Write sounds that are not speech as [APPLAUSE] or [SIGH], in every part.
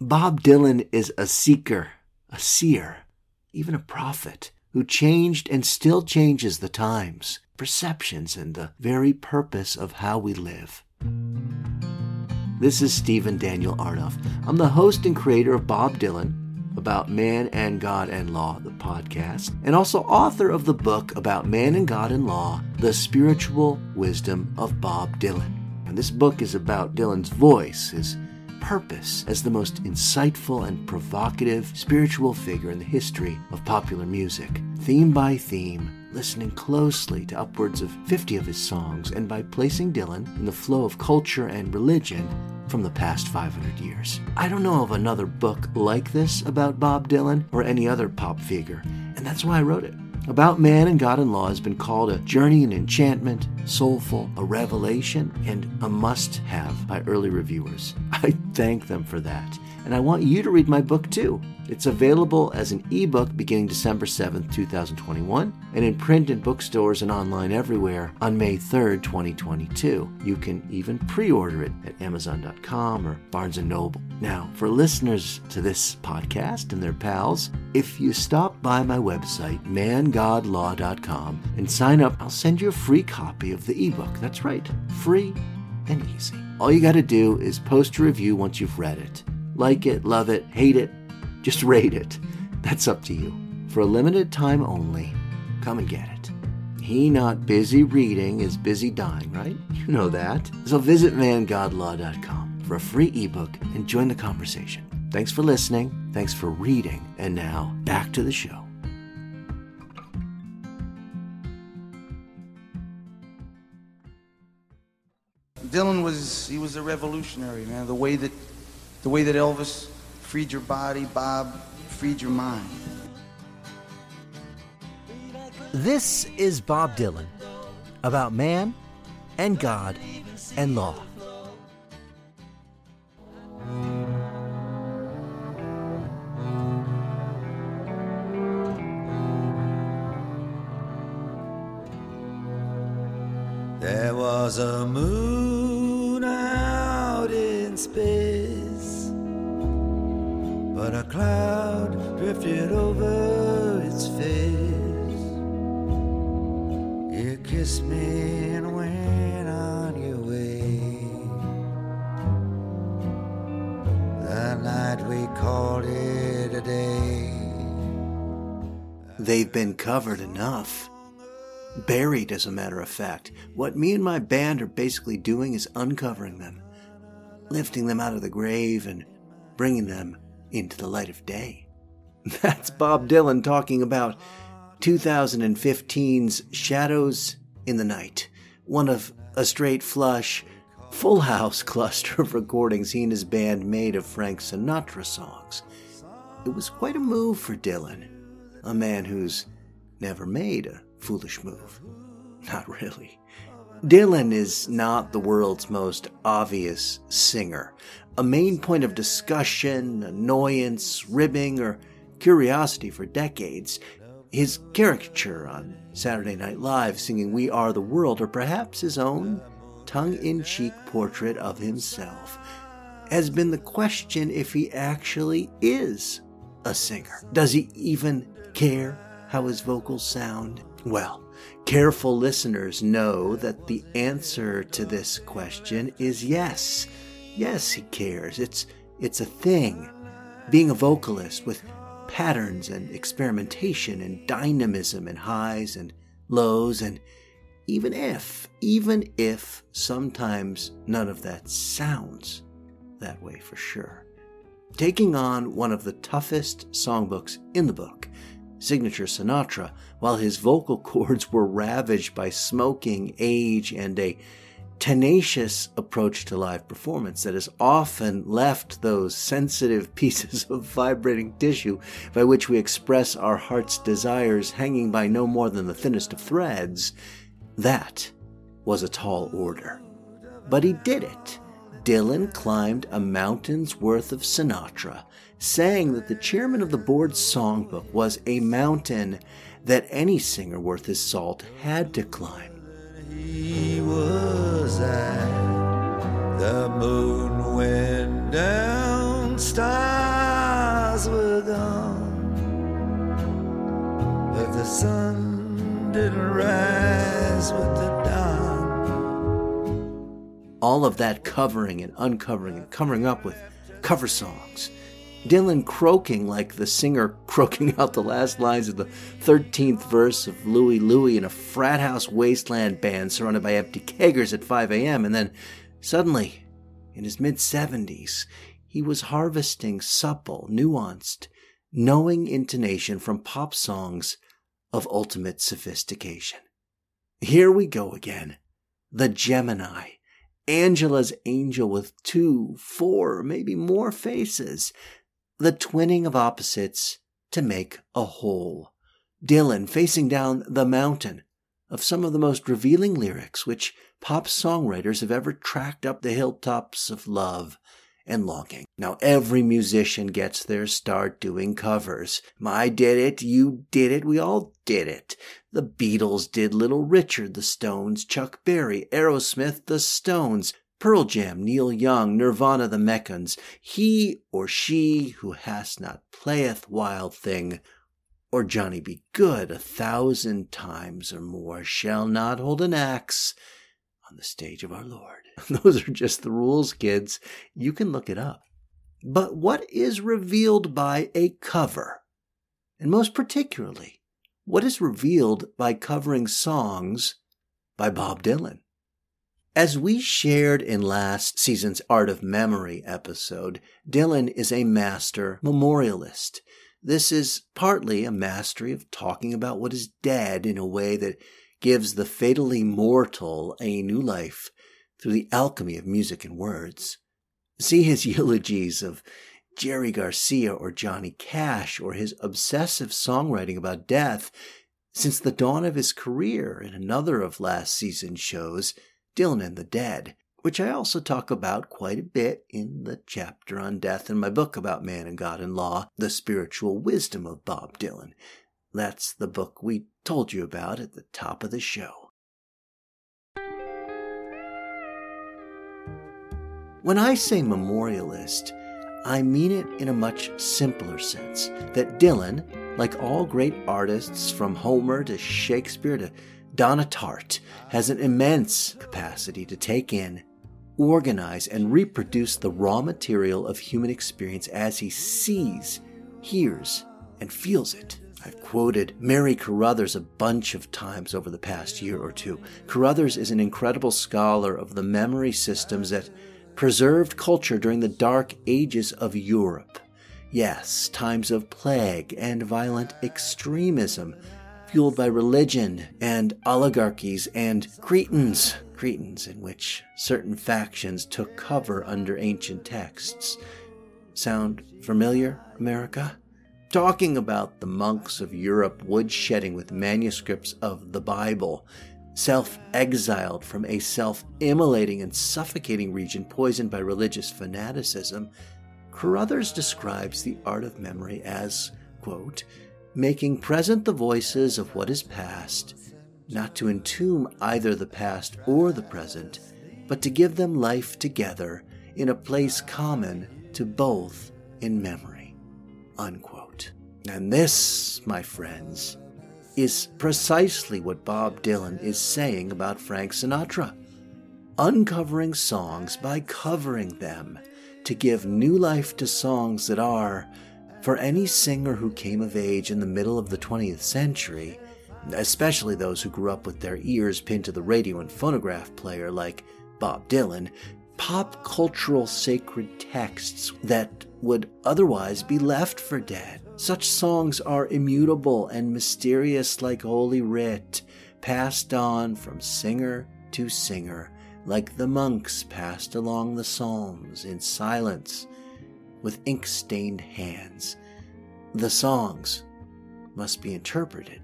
Bob Dylan is a seeker, a seer, even a prophet who changed and still changes the times, perceptions, and the very purpose of how we live. This is Stephen Daniel Arnoff. I'm the host and creator of Bob Dylan, about man and God and law, the podcast, and also author of the book about man and God and law, The Spiritual Wisdom of Bob Dylan. And this book is about Dylan's voice, his purpose as the most insightful and provocative spiritual figure in the history of popular music. Theme by theme, listening closely to upwards of 50 of his songs, and by placing Dylan in the flow of culture and religion from the past 500 years. I don't know of another book like this about Bob Dylan or any other pop figure, and that's why I wrote it. About Man and God and Law has been called a journey in enchantment, soulful, a revelation, and a must have by early reviewers. [LAUGHS] I thank them for that. And I want you to read my book too. It's available as an ebook beginning December 7th, 2021, and in print in bookstores and online everywhere on May 3rd, 2022. You can even pre-order it at amazon.com or Barnes & Noble. Now, for listeners to this podcast and their pals, if you stop by my website, mangodlaw.com, and sign up, I'll send you a free copy of the ebook. That's right, free and easy. All you got to do is post a review once you've read it. Like it, love it, hate it, just rate it. That's up to you. For a limited time only, come and get it. He not busy reading is busy dying, right? [LAUGHS] You know that. So visit mangodlaw.com for a free ebook and join the conversation. Thanks for listening. Thanks for reading. And now, back to the show. Dylan was he was a revolutionary, man. The way that the way that Elvis freed your body, Bob freed your mind. This is Bob Dylan about man and God and law. Been covered enough. Buried, as a matter of fact. What me and my band are basically doing is uncovering them, lifting them out of the grave, and bringing them into the light of day. [LAUGHS] That's Bob Dylan talking about 2015's Shadows in the Night, one of a straight flush, full house [LAUGHS] cluster of recordings he and his band made of Frank Sinatra songs. It was quite a move for Dylan, a man who's never made a foolish move. Not really. Dylan is not the world's most obvious singer. A main point of discussion, annoyance, ribbing, or curiosity for decades, his caricature on Saturday Night Live singing We Are the World, or perhaps his own tongue in cheek portrait of himself, has been the question if he actually is a singer. Does he even care how his vocals sound? Well, careful listeners know that the answer to this question is yes. Yes, he cares. It's it's a thing. Being a vocalist with patterns and experimentation and dynamism and highs and lows and even if, even if sometimes none of that sounds that way for sure. Taking on one of the toughest songbooks in the book, Signature Sinatra, while his vocal [LAUGHS] cords were ravaged by smoking, age, and a tenacious approach to live performance that has often left those sensitive [LAUGHS] pieces of vibrating tissue by which we express our heart's desires hanging by no more than the thinnest of threads, that was a tall order. But he did it. Dylan climbed a mountain's worth of Sinatra, saying that the chairman of the board's songbook was a mountain that any singer worth his salt had to climb. He was at the moon went down, stars were gone, but the sun didn't rise with the dawn. All of that covering and uncovering and covering up with cover songs. Dylan croaking like the singer [LAUGHS] croaking out the last lines of the 13th verse of Louie Louie in a frat house wasteland band surrounded by empty keggers at 5 a.m. And then suddenly, in his mid 70s, he was harvesting supple, nuanced, knowing intonation from pop songs of ultimate sophistication. Here we go again. The Gemini. Angela's angel with two, four, maybe more faces. The twinning of opposites to make a whole. Dylan facing down the mountain of some of the most revealing lyrics which pop songwriters have ever tracked up the hilltops of love and longing. Now, every musician gets their start doing covers. I did it, you did it, we all did it. The Beatles did Little Richard, the Stones, Chuck Berry, Aerosmith, the Stones, Pearl Jam, Neil Young, Nirvana, the Meccans. He or she who has not playeth wild thing, or Johnny B. Goode a thousand times or more, shall not hold an axe on the stage of our Lord. [LAUGHS] Those are just the rules, kids. You can look it up. But what is revealed by a cover? And most particularly, what is revealed by covering songs by Bob Dylan? As we shared in last season's Art of Memory episode, Dylan is a master memorialist. This is partly a mastery of talking about what is dead in a way that gives the fatally mortal a new life through the alchemy of music and words. See his [LAUGHS] eulogies of Jerry Garcia or Johnny Cash or his obsessive songwriting about death since the dawn of his career in another of last season's shows, Dylan and the Dead, which I also talk about quite a bit in the chapter on death in my book about man and God and law, The Spiritual Wisdom of Bob Dylan. That's the book we told you about at the top of the show. When I say memorialist, I mean it in a much simpler sense that Dylan, like all great artists from Homer to Shakespeare to Donna Tartt, has an immense capacity to take in, organize, and reproduce the raw material of human experience as he sees, hears, and feels it. I've quoted Mary Carruthers a bunch of times over the past year or two. Carruthers is an incredible scholar of the memory systems that preserved culture during the dark ages of Europe. Yes, times of plague and violent extremism, fueled by religion and oligarchies and Cretans, Cretans in which certain factions took cover under ancient texts. Sound familiar, America? Talking about the monks of Europe woodshedding with manuscripts of the Bible self exiled from a self immolating and suffocating region poisoned by religious fanaticism, Carruthers describes the art of memory as, quote, making present the voices of what is past, not to entomb either the past or the present, but to give them life together in a place common to both in memory. Unquote. And this, my friends, is precisely what Bob Dylan is saying about Frank Sinatra. Uncovering songs by covering them to give new life to songs that are, for any singer who came of age in the middle of the 20th century, especially those who grew up with their ears pinned to the radio and phonograph player like Bob Dylan, pop cultural sacred texts that would otherwise be left for dead. Such songs are immutable and mysterious like Holy Writ, passed on from singer to singer, like the monks passed along the Psalms in silence with ink stained hands. The songs must be interpreted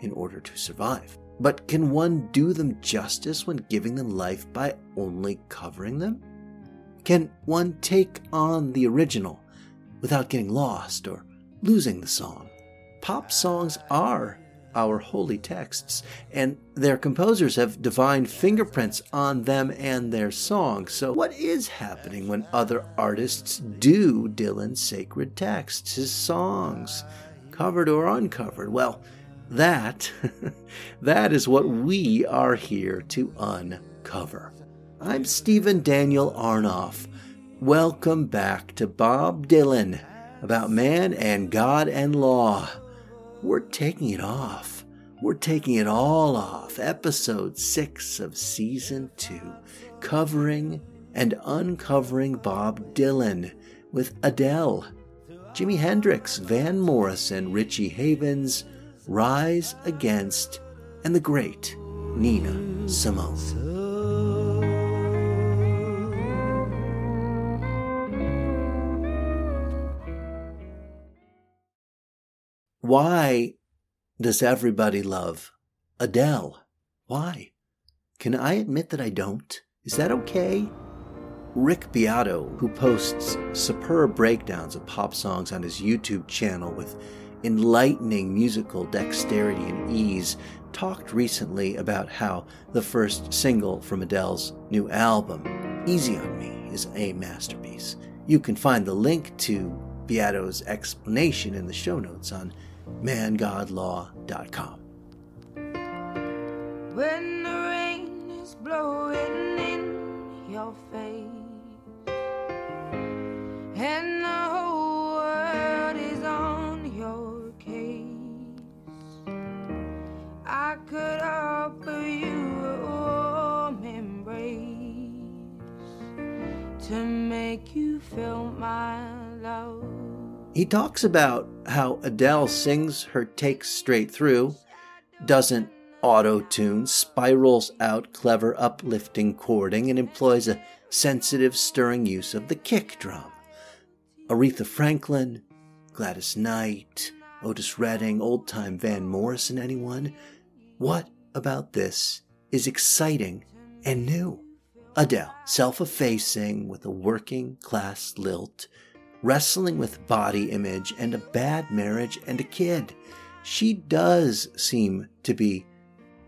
in order to survive. But can one do them justice when giving them life by only covering them? Can one take on the original without getting lost or losing the song? Pop songs are our holy texts, and their composers have divine fingerprints on them and their songs. So, what is happening when other artists do Dylan's sacred texts, his songs, covered or uncovered? Well, that, [LAUGHS] that is what we are here to uncover. I'm Stephen Daniel Arnoff. Welcome back to Bob Dylan about man and God and law. We're taking it off. We're taking it all off. Episode 6 of Season 2, covering and uncovering Bob Dylan with Adele, Jimi Hendrix, Van Morrison, Richie Havens, Rise Against, and the great Nina Simone. Why does everybody love Adele? Why? Can I admit that I don't? Is that okay? Rick Beato, who posts superb breakdowns of pop songs on his YouTube channel with enlightening musical dexterity and ease, talked recently about how the first single from Adele's new album, Easy on Me, is a masterpiece. You can find the link to Beato's explanation in the show notes on mangodlaw.com. When the rain is blowing in your face and the whole world is on your case, I could offer you a warm embrace to make you feel my love. He talks about how Adele sings her takes straight through, doesn't auto tune, spirals out clever uplifting chording, and employs a sensitive, stirring use of the kick drum. Aretha Franklin, Gladys Knight, Otis Redding, old time Van Morrison, anyone? What about this is exciting and new? Adele, self effacing with a working class lilt, wrestling with body image and a bad marriage and a kid. She does seem to be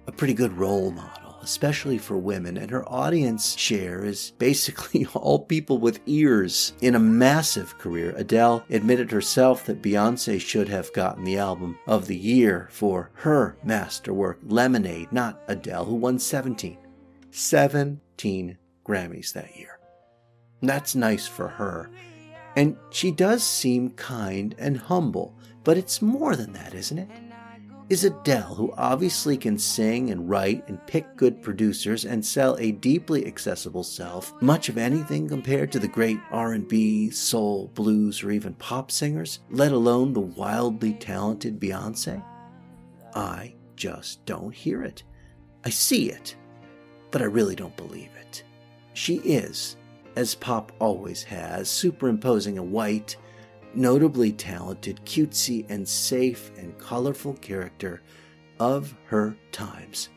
a pretty good role model, especially for women, and her audience share is [LAUGHS] basically all people with ears. In a massive career, Adele admitted herself that Beyonce should have gotten the album of the year for her masterwork, Lemonade, not Adele, who won 17. 17 Grammys that year. That's nice for her. And she does seem kind and humble, but it's more than that, isn't it? Is Adele, who obviously can sing and write and pick good producers and sell a deeply accessible self, much of anything compared to the great R&B, soul, blues, or even pop singers, let alone the wildly talented Beyonce? I just don't hear it. I see it, but I really don't believe it. She is as pop always has, superimposing a white, notably talented, cutesy, and safe and colorful character of her times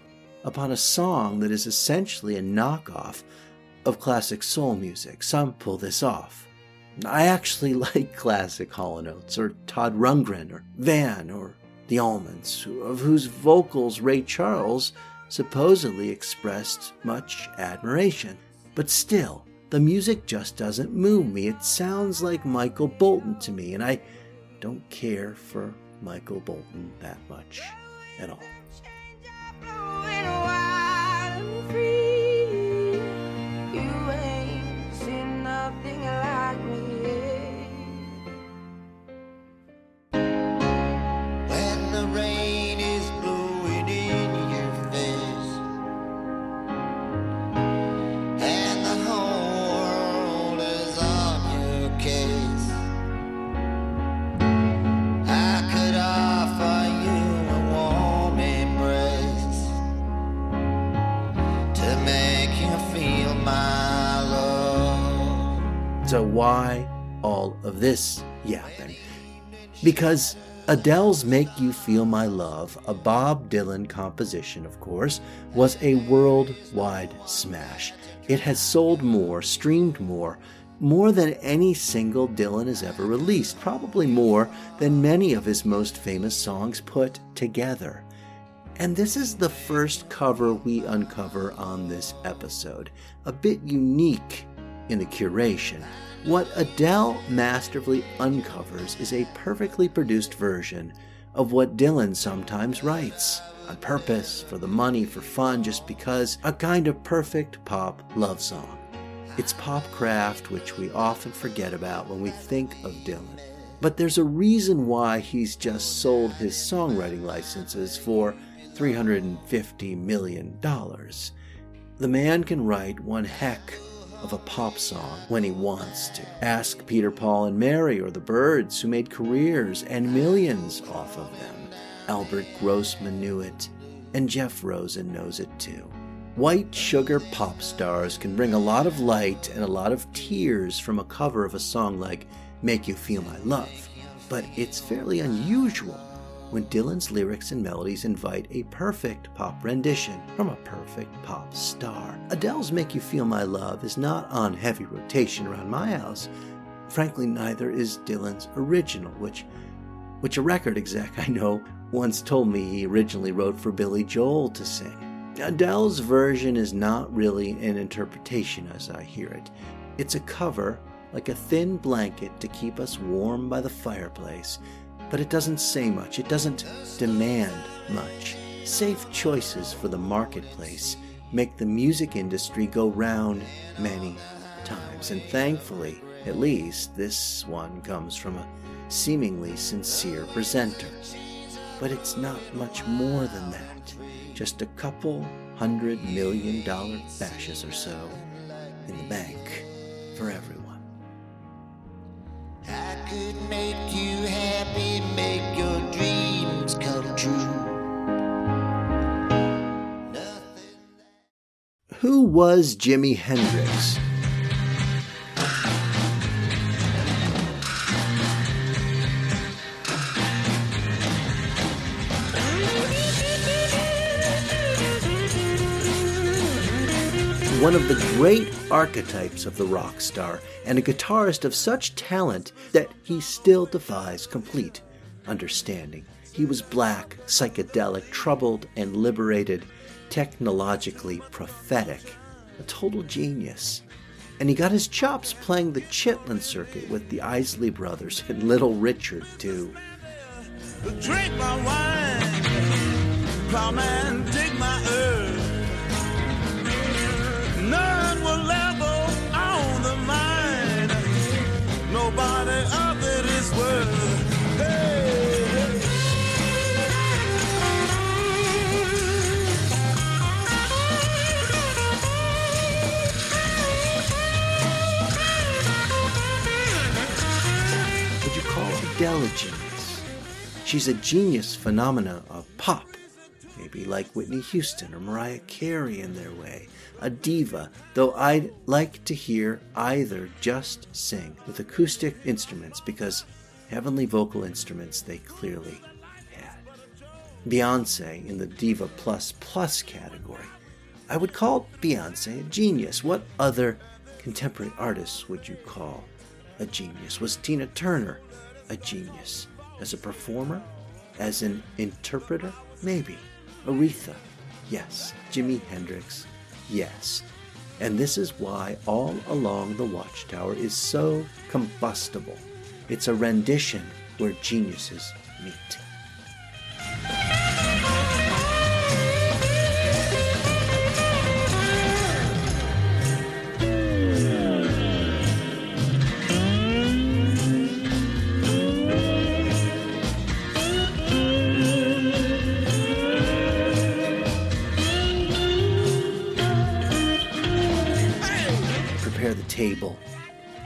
upon a song that is essentially a knockoff of classic soul music. Some pull this off. I actually [LAUGHS] like classic Hall & Oates or Todd Rundgren or Van or the Allmans, of whose vocals Ray Charles supposedly expressed much admiration. But still, the music just doesn't move me. It sounds like Michael Bolton to me, and I don't care for Michael Bolton that much at all. So, why all of this yapping? Because Adele's Make You Feel My Love, a Bob Dylan composition, of course, was a worldwide smash. It has sold more, streamed more, more than any single Dylan has ever released, probably more than many of his most famous songs put together. And this is the first cover we uncover on this episode, a bit unique in the curation. What Adele masterfully uncovers is a perfectly produced version of what Dylan sometimes writes. On purpose, for the money, for fun, just because, a kind of perfect pop love song. It's pop craft, which we often forget about when we think of Dylan. But there's a reason why he's just sold his songwriting licenses for $350 million. The man can write one heck of a pop song when he wants to. Ask Peter, Paul, and Mary or the Byrds, who made careers and millions off of them. Albert Grossman knew it, and Jeff Rosen knows it too. White sugar pop stars can bring a lot of light and a lot of tears from a cover of a song like Make You Feel My Love, but it's fairly unusual when Dylan's lyrics and melodies invite a perfect pop rendition from a perfect pop star. Adele's Make You Feel My Love is not on heavy rotation around my house. Frankly, neither is Dylan's original, which which a record exec I know once told me he originally wrote for Billy Joel to sing. Adele's version is not really an interpretation as I hear it. It's a cover, like a thin blanket to keep us warm by the fireplace, but it doesn't say much, it doesn't demand much. Safe choices for the marketplace make the music industry go round many times, and thankfully, at least, this one comes from a seemingly sincere presenter. But it's not much more than that, just a couple hundred million dollar bashes or so in the bank for everyone Who was Jimi Hendrix? one of the great archetypes of the rock star, and a guitarist of such talent that he still defies complete understanding. He was black, psychedelic, troubled, and liberated, technologically prophetic, a total genius. And he got his chops playing the Chitlin circuit with the Isley Brothers and Little Richard, too. Drink my wine, dig my. None will ever She's a genius phenomena of pop, maybe like Whitney Houston or Mariah Carey in their way a diva, though I'd like to hear either just sing with acoustic instruments because heavenly vocal instruments they clearly had. Beyonce in the Diva Plus Plus category. I would call Beyonce a genius. What other contemporary artists would you call a genius? Was Tina Turner a genius? As a performer? As an interpreter? Maybe. Aretha? Yes. Jimi Hendrix? Yes. And this is why all along the watchtower is so combustible. It's a rendition where geniuses meet. Table.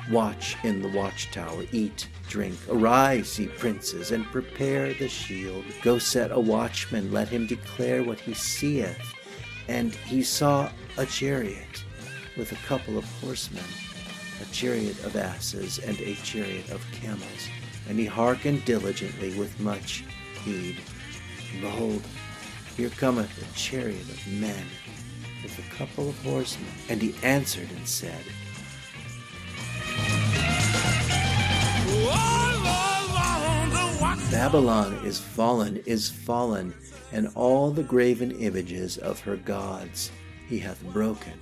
Watch in the watchtower, eat, drink. Arise, ye princes, and prepare the shield. Go set a watchman, let him declare what he seeth. And he saw a chariot with a couple of horsemen. a chariot of asses and a chariot of camels. And he hearkened diligently with much heed. And behold, here cometh a chariot of men with a couple of horsemen. And he answered and said, Babylon is fallen, is fallen, and all the graven images of her gods he hath broken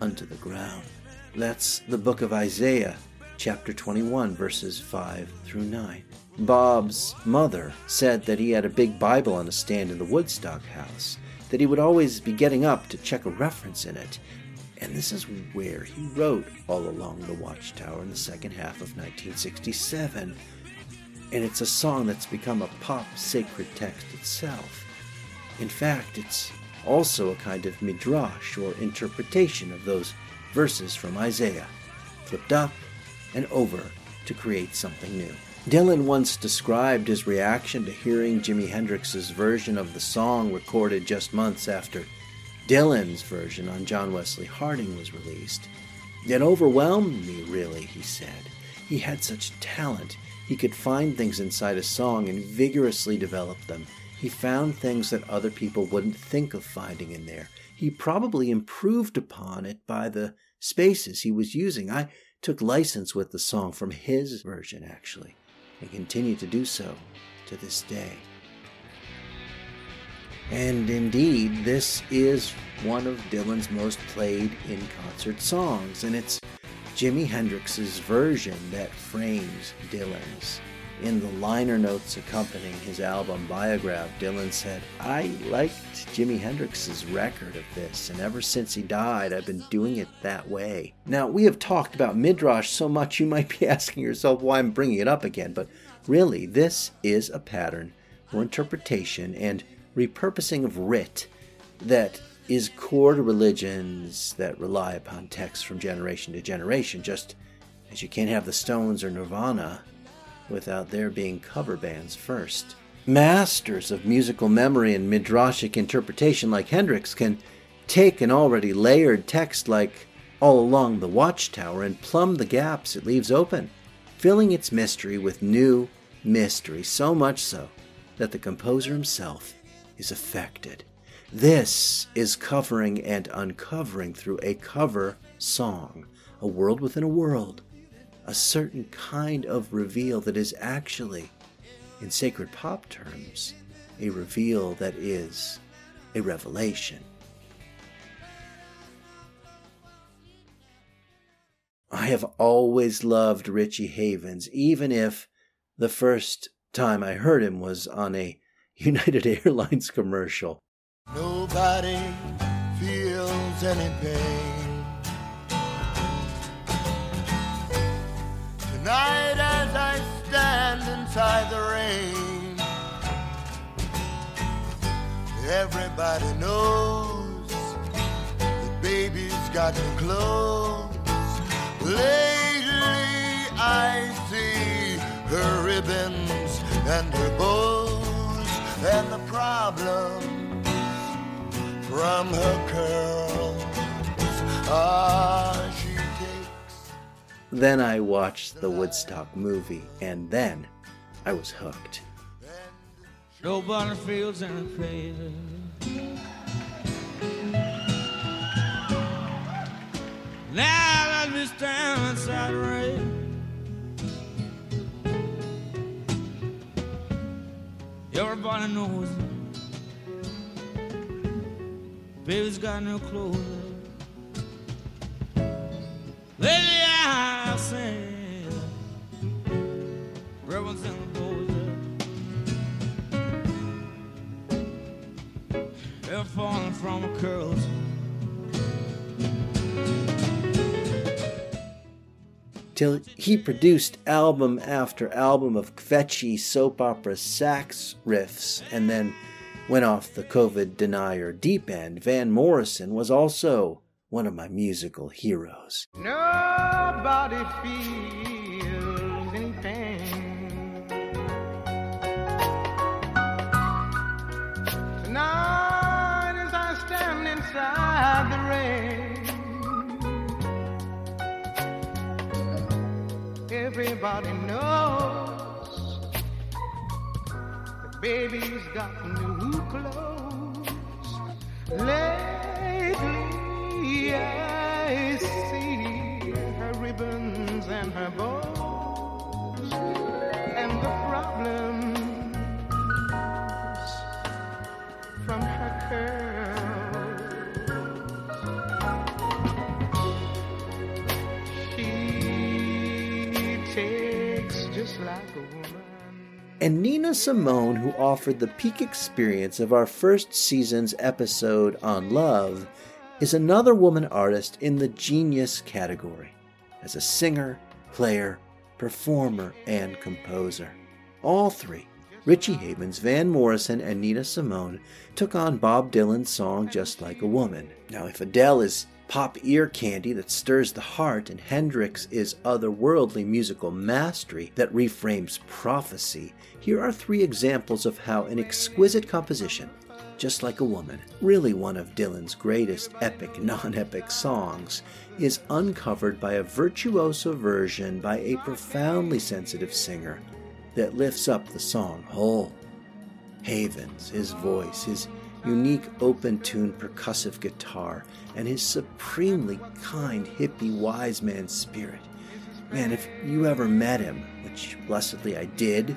unto the ground. That's the book of Isaiah, chapter 21, verses 5 through 9. Bob's mother said that he had a big Bible on a stand in the Woodstock house, that he would always be getting up to check a reference in it. And this is where he wrote All Along the Watchtower in the second half of 1967. And it's a song that's become a pop sacred text itself. In fact, it's also a kind of midrash or interpretation of those verses from Isaiah, flipped up and over to create something new. Dylan once described his reaction to hearing Jimi Hendrix's version of the song recorded just months after Dylan's version on John Wesley Harding was released. It overwhelmed me, really, he said. He had such talent. He could find things inside a song and vigorously develop them. He found things that other people wouldn't think of finding in there. He probably improved upon it by the spaces he was using. I took license with the song from his version, actually and continue to do so to this day. And indeed, this is one of Dylan's most played in concert songs, and it's Jimi Hendrix's version that frames Dylan's. In the liner notes accompanying his album Biograph, Dylan said, I liked Jimi Hendrix's record of this, and ever since he died, I've been doing it that way. Now, we have talked about Midrash so much you might be [LAUGHS] asking yourself why I'm bringing it up again, but really, this is a pattern for interpretation and repurposing of writ that is core to religions that rely upon texts from generation to generation, just as you can't have the Stones or Nirvana without there being cover bands first. Masters of musical memory and midrashic interpretation like Hendrix can take an already layered text like All Along the Watchtower and plumb the gaps it leaves open, filling its mystery with new mystery, so much so that the composer himself is affected. This is covering and uncovering through a cover song, a world within a world, a certain kind of reveal that is actually, in sacred pop terms, a reveal that is a revelation. I have always loved Richie Havens, even if the first time I heard him was on a [LAUGHS] United Airlines commercial. Nobody feels any pain. Tonight, as I stand inside the rain, everybody knows that baby's got me close. Lately, I see her ribbons and her bows and the problems from her curls. Ah, then I watched the Woodstock movie, and then I was hooked. Nobody feels any pain. Now let me stand inside the rain. Everybody knows Baby's got no clothes. Lately I sing Rebels in the They're falling from curls Till he produced album after album of kvetchy soap opera sax riffs and then went off the COVID denier deep end, Van Morrison was also one of my musical heroes. Nobody feels. Tonight as I stand inside the rain, everybody baby's got new clothes. Lately, And Nina Simone, who offered the peak experience of our first season's episode on love, is another woman artist in the genius category as a singer, player, performer, and composer. All three, Richie Havens, Van Morrison, and Nina Simone, took on Bob Dylan's song Just Like a Woman. Now, if Adele is pop ear candy that stirs the heart, and Hendrix is otherworldly musical mastery that reframes prophecy, here are three examples of how an exquisite composition, just like a woman, really one of Dylan's greatest epic [LAUGHS] non epic songs, is uncovered by a virtuoso version by a profoundly sensitive singer that lifts up the song whole. Havens, his voice, his unique open tuned percussive guitar, and his supremely kind, hippie, wise man spirit. Man, if you ever met him, which blessedly I did,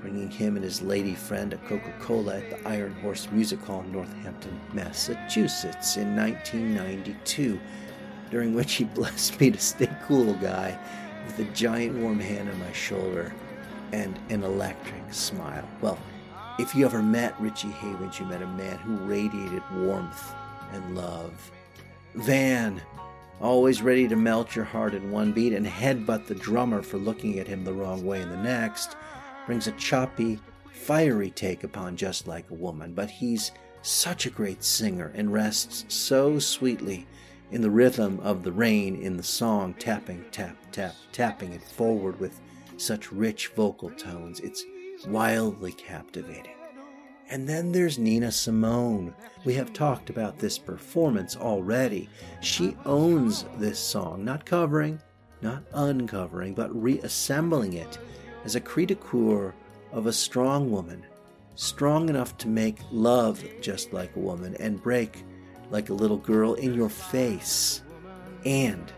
bringing him and his lady friend a Coca Cola at the Iron Horse Music Hall in Northampton, Massachusetts in 1992, during which he [LAUGHS] blessed me to stay cool, guy, with a giant warm hand on my shoulder and an electric smile. Well, if you ever met Richie Havens, you met a man who radiated warmth and love. Van, always ready to melt your heart in one beat and headbutt the drummer for looking at him the wrong way in the next, brings a choppy, fiery take upon Just Like a Woman, but he's such a great singer and rests so sweetly in the rhythm of the rain in the song, tapping, tap, tap, tapping it forward with such rich vocal tones. It's wildly captivating. And then there's Nina Simone. We have talked about this performance already. She owns this song, not covering, not uncovering, but reassembling it as a cri de coeur of a strong woman, strong enough to make love just like a woman and break like a little girl in your face, and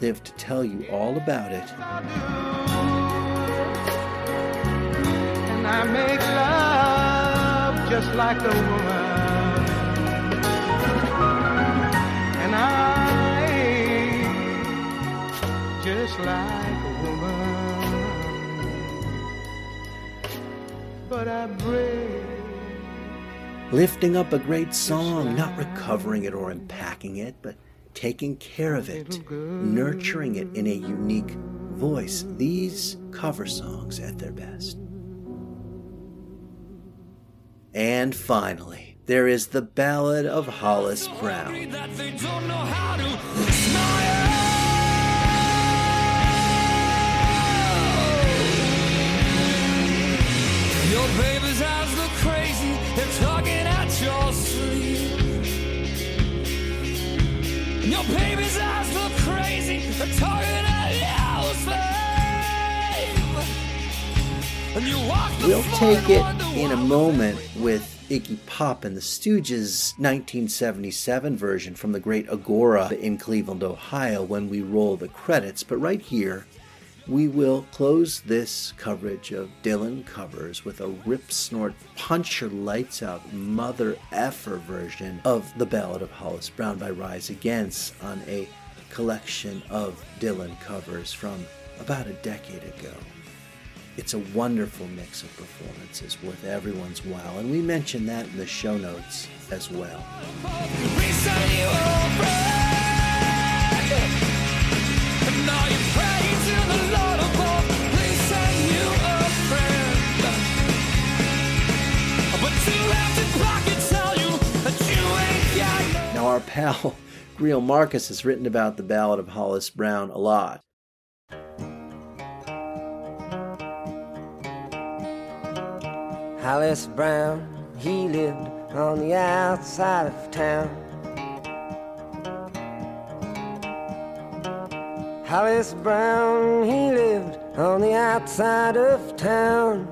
live to tell you all about it. I make love just like a woman. And I just like a woman. But I break. lifting up a great song, not recovering it or unpacking it, but taking care of it, nurturing it in a unique voice. These cover songs at their best. And finally, there is the Ballad of Hollis Brown. that they don't know how to smile. Your baby's eyes look crazy, they're tugging at your sleeve. And your baby's eyes look crazy, they're tugging at your sleeve. And you walk the We'll floor take and it wonder in a moment with Iggy Pop and the Stooges' 1977 version from the Great Agora in Cleveland, Ohio, when we roll the credits. But right here, we will close this coverage of Dylan covers with a rip snort, punch your lights out, mother effer version of The Ballad of Hollis Brown by Rise Against on a collection of Dylan covers from about a decade ago. It's a wonderful mix of performances worth everyone's while, and we mention that in the show notes as well. Now our pal [LAUGHS] Greil Marcus has written about the Ballad of Hollis Brown a lot. Hollis Brown, he lived on the outside of town. Hollis Brown, he lived on the outside of town.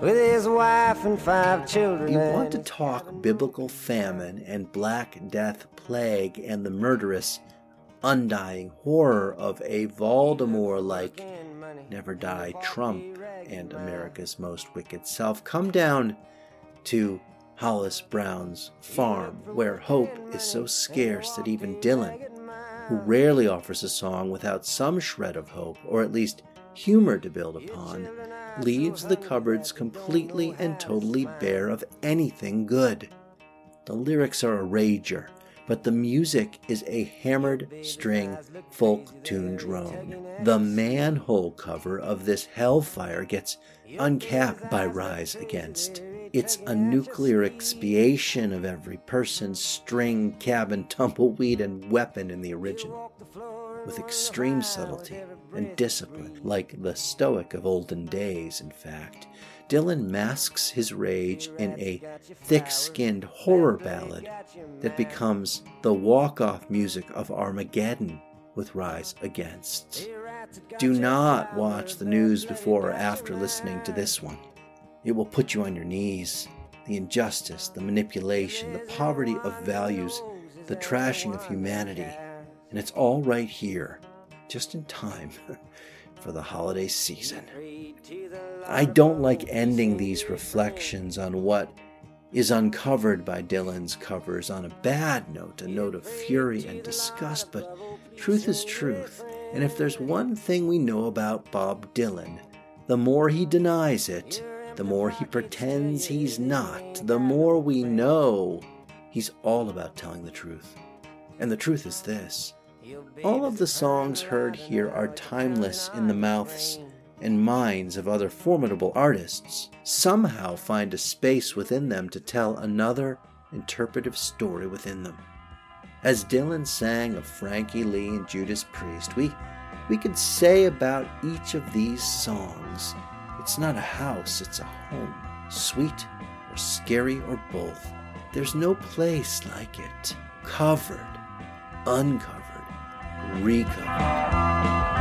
With his wife and five children. You want to talk biblical famine and black death plague and the murderous, undying horror of a Voldemort like Never Die Trump and America's Most Wicked Self. Come down to Hollis Brown's farm, where hope is so scarce that even Dylan, who rarely offers a song without some shred of hope, or at least humor to build upon, leaves the cupboards completely and totally bare of anything good. The lyrics are a rager, but the music is a hammered string folk tune drone. The manhole cover of this hellfire gets uncapped by Rise Against. It's a nuclear expiation of every person, string, cabin, tumbleweed, and weapon in the original, with extreme subtlety and discipline, like the Stoic of olden days, in fact. Dylan masks his rage in a thick skinned horror ballad that becomes the walk off music of Armageddon with Rise Against. Do not watch the news before or after listening to this one. It will put you on your knees. The injustice, the manipulation, the poverty of values, the trashing of humanity. And it's all right here, just in time [LAUGHS] for the holiday season. I don't like ending these reflections on what is uncovered by Dylan's covers on a bad note, a note of fury and disgust, but truth is truth. And if there's one thing we know about Bob Dylan, the more he denies it, the more he pretends he's not, the more we know he's all about telling the truth. And the truth is this all of the songs heard here are timeless in the mouths and minds of other formidable artists, somehow find a space within them to tell another interpretive story within them. As Dylan sang of Frankie Lee and Judas Priest, we, we could say about each of these songs it's not a house, it's a home, sweet or scary or both. There's no place like it. Covered, uncovered, recovered.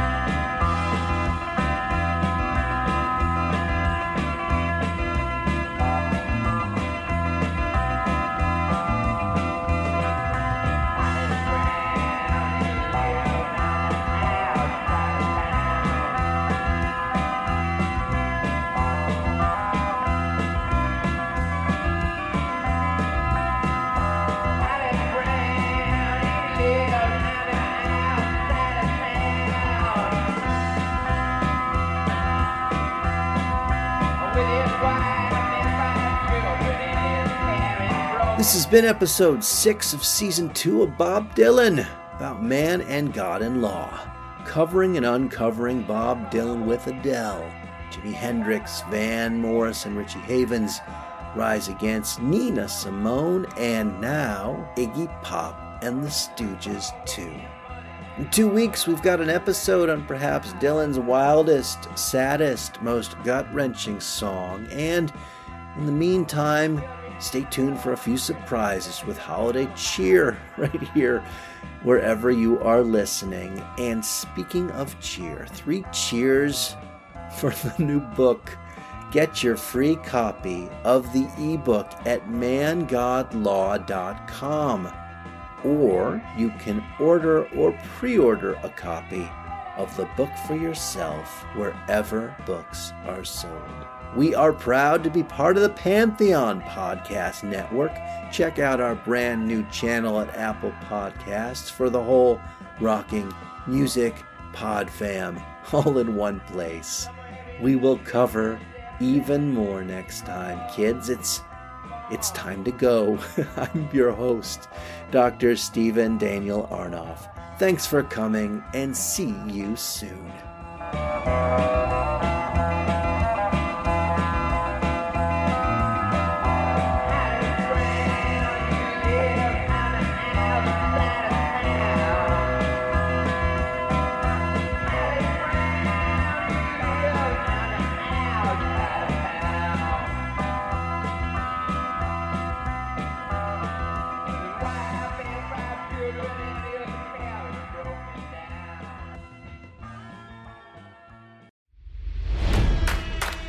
This has been episode 6 of season 2 of Bob Dylan about man and God and law, covering and uncovering Bob Dylan with Adele, Jimi Hendrix, Van Morris, and Richie Havens, Rise Against Nina Simone, and now Iggy Pop and the Stooges too. In two weeks, we've got an episode on perhaps Dylan's wildest, saddest, most gut wrenching song, and in the meantime, Stay tuned for a few surprises with holiday cheer [LAUGHS] right here, wherever you are listening. And speaking of cheer, three cheers for the [LAUGHS] new book. Get your free copy of the ebook at mangodlaw.com. Or you can order or pre order a copy of the book for yourself wherever books are sold. We are proud to be part of the Pantheon Podcast Network. Check out our brand new channel at Apple Podcasts for the whole rocking music pod fam [LAUGHS] all in one place. We will cover even more next time, kids. It's it's time to go. [LAUGHS] I'm your host, Dr. Stephen Daniel Arnoff. Thanks for coming and see you soon.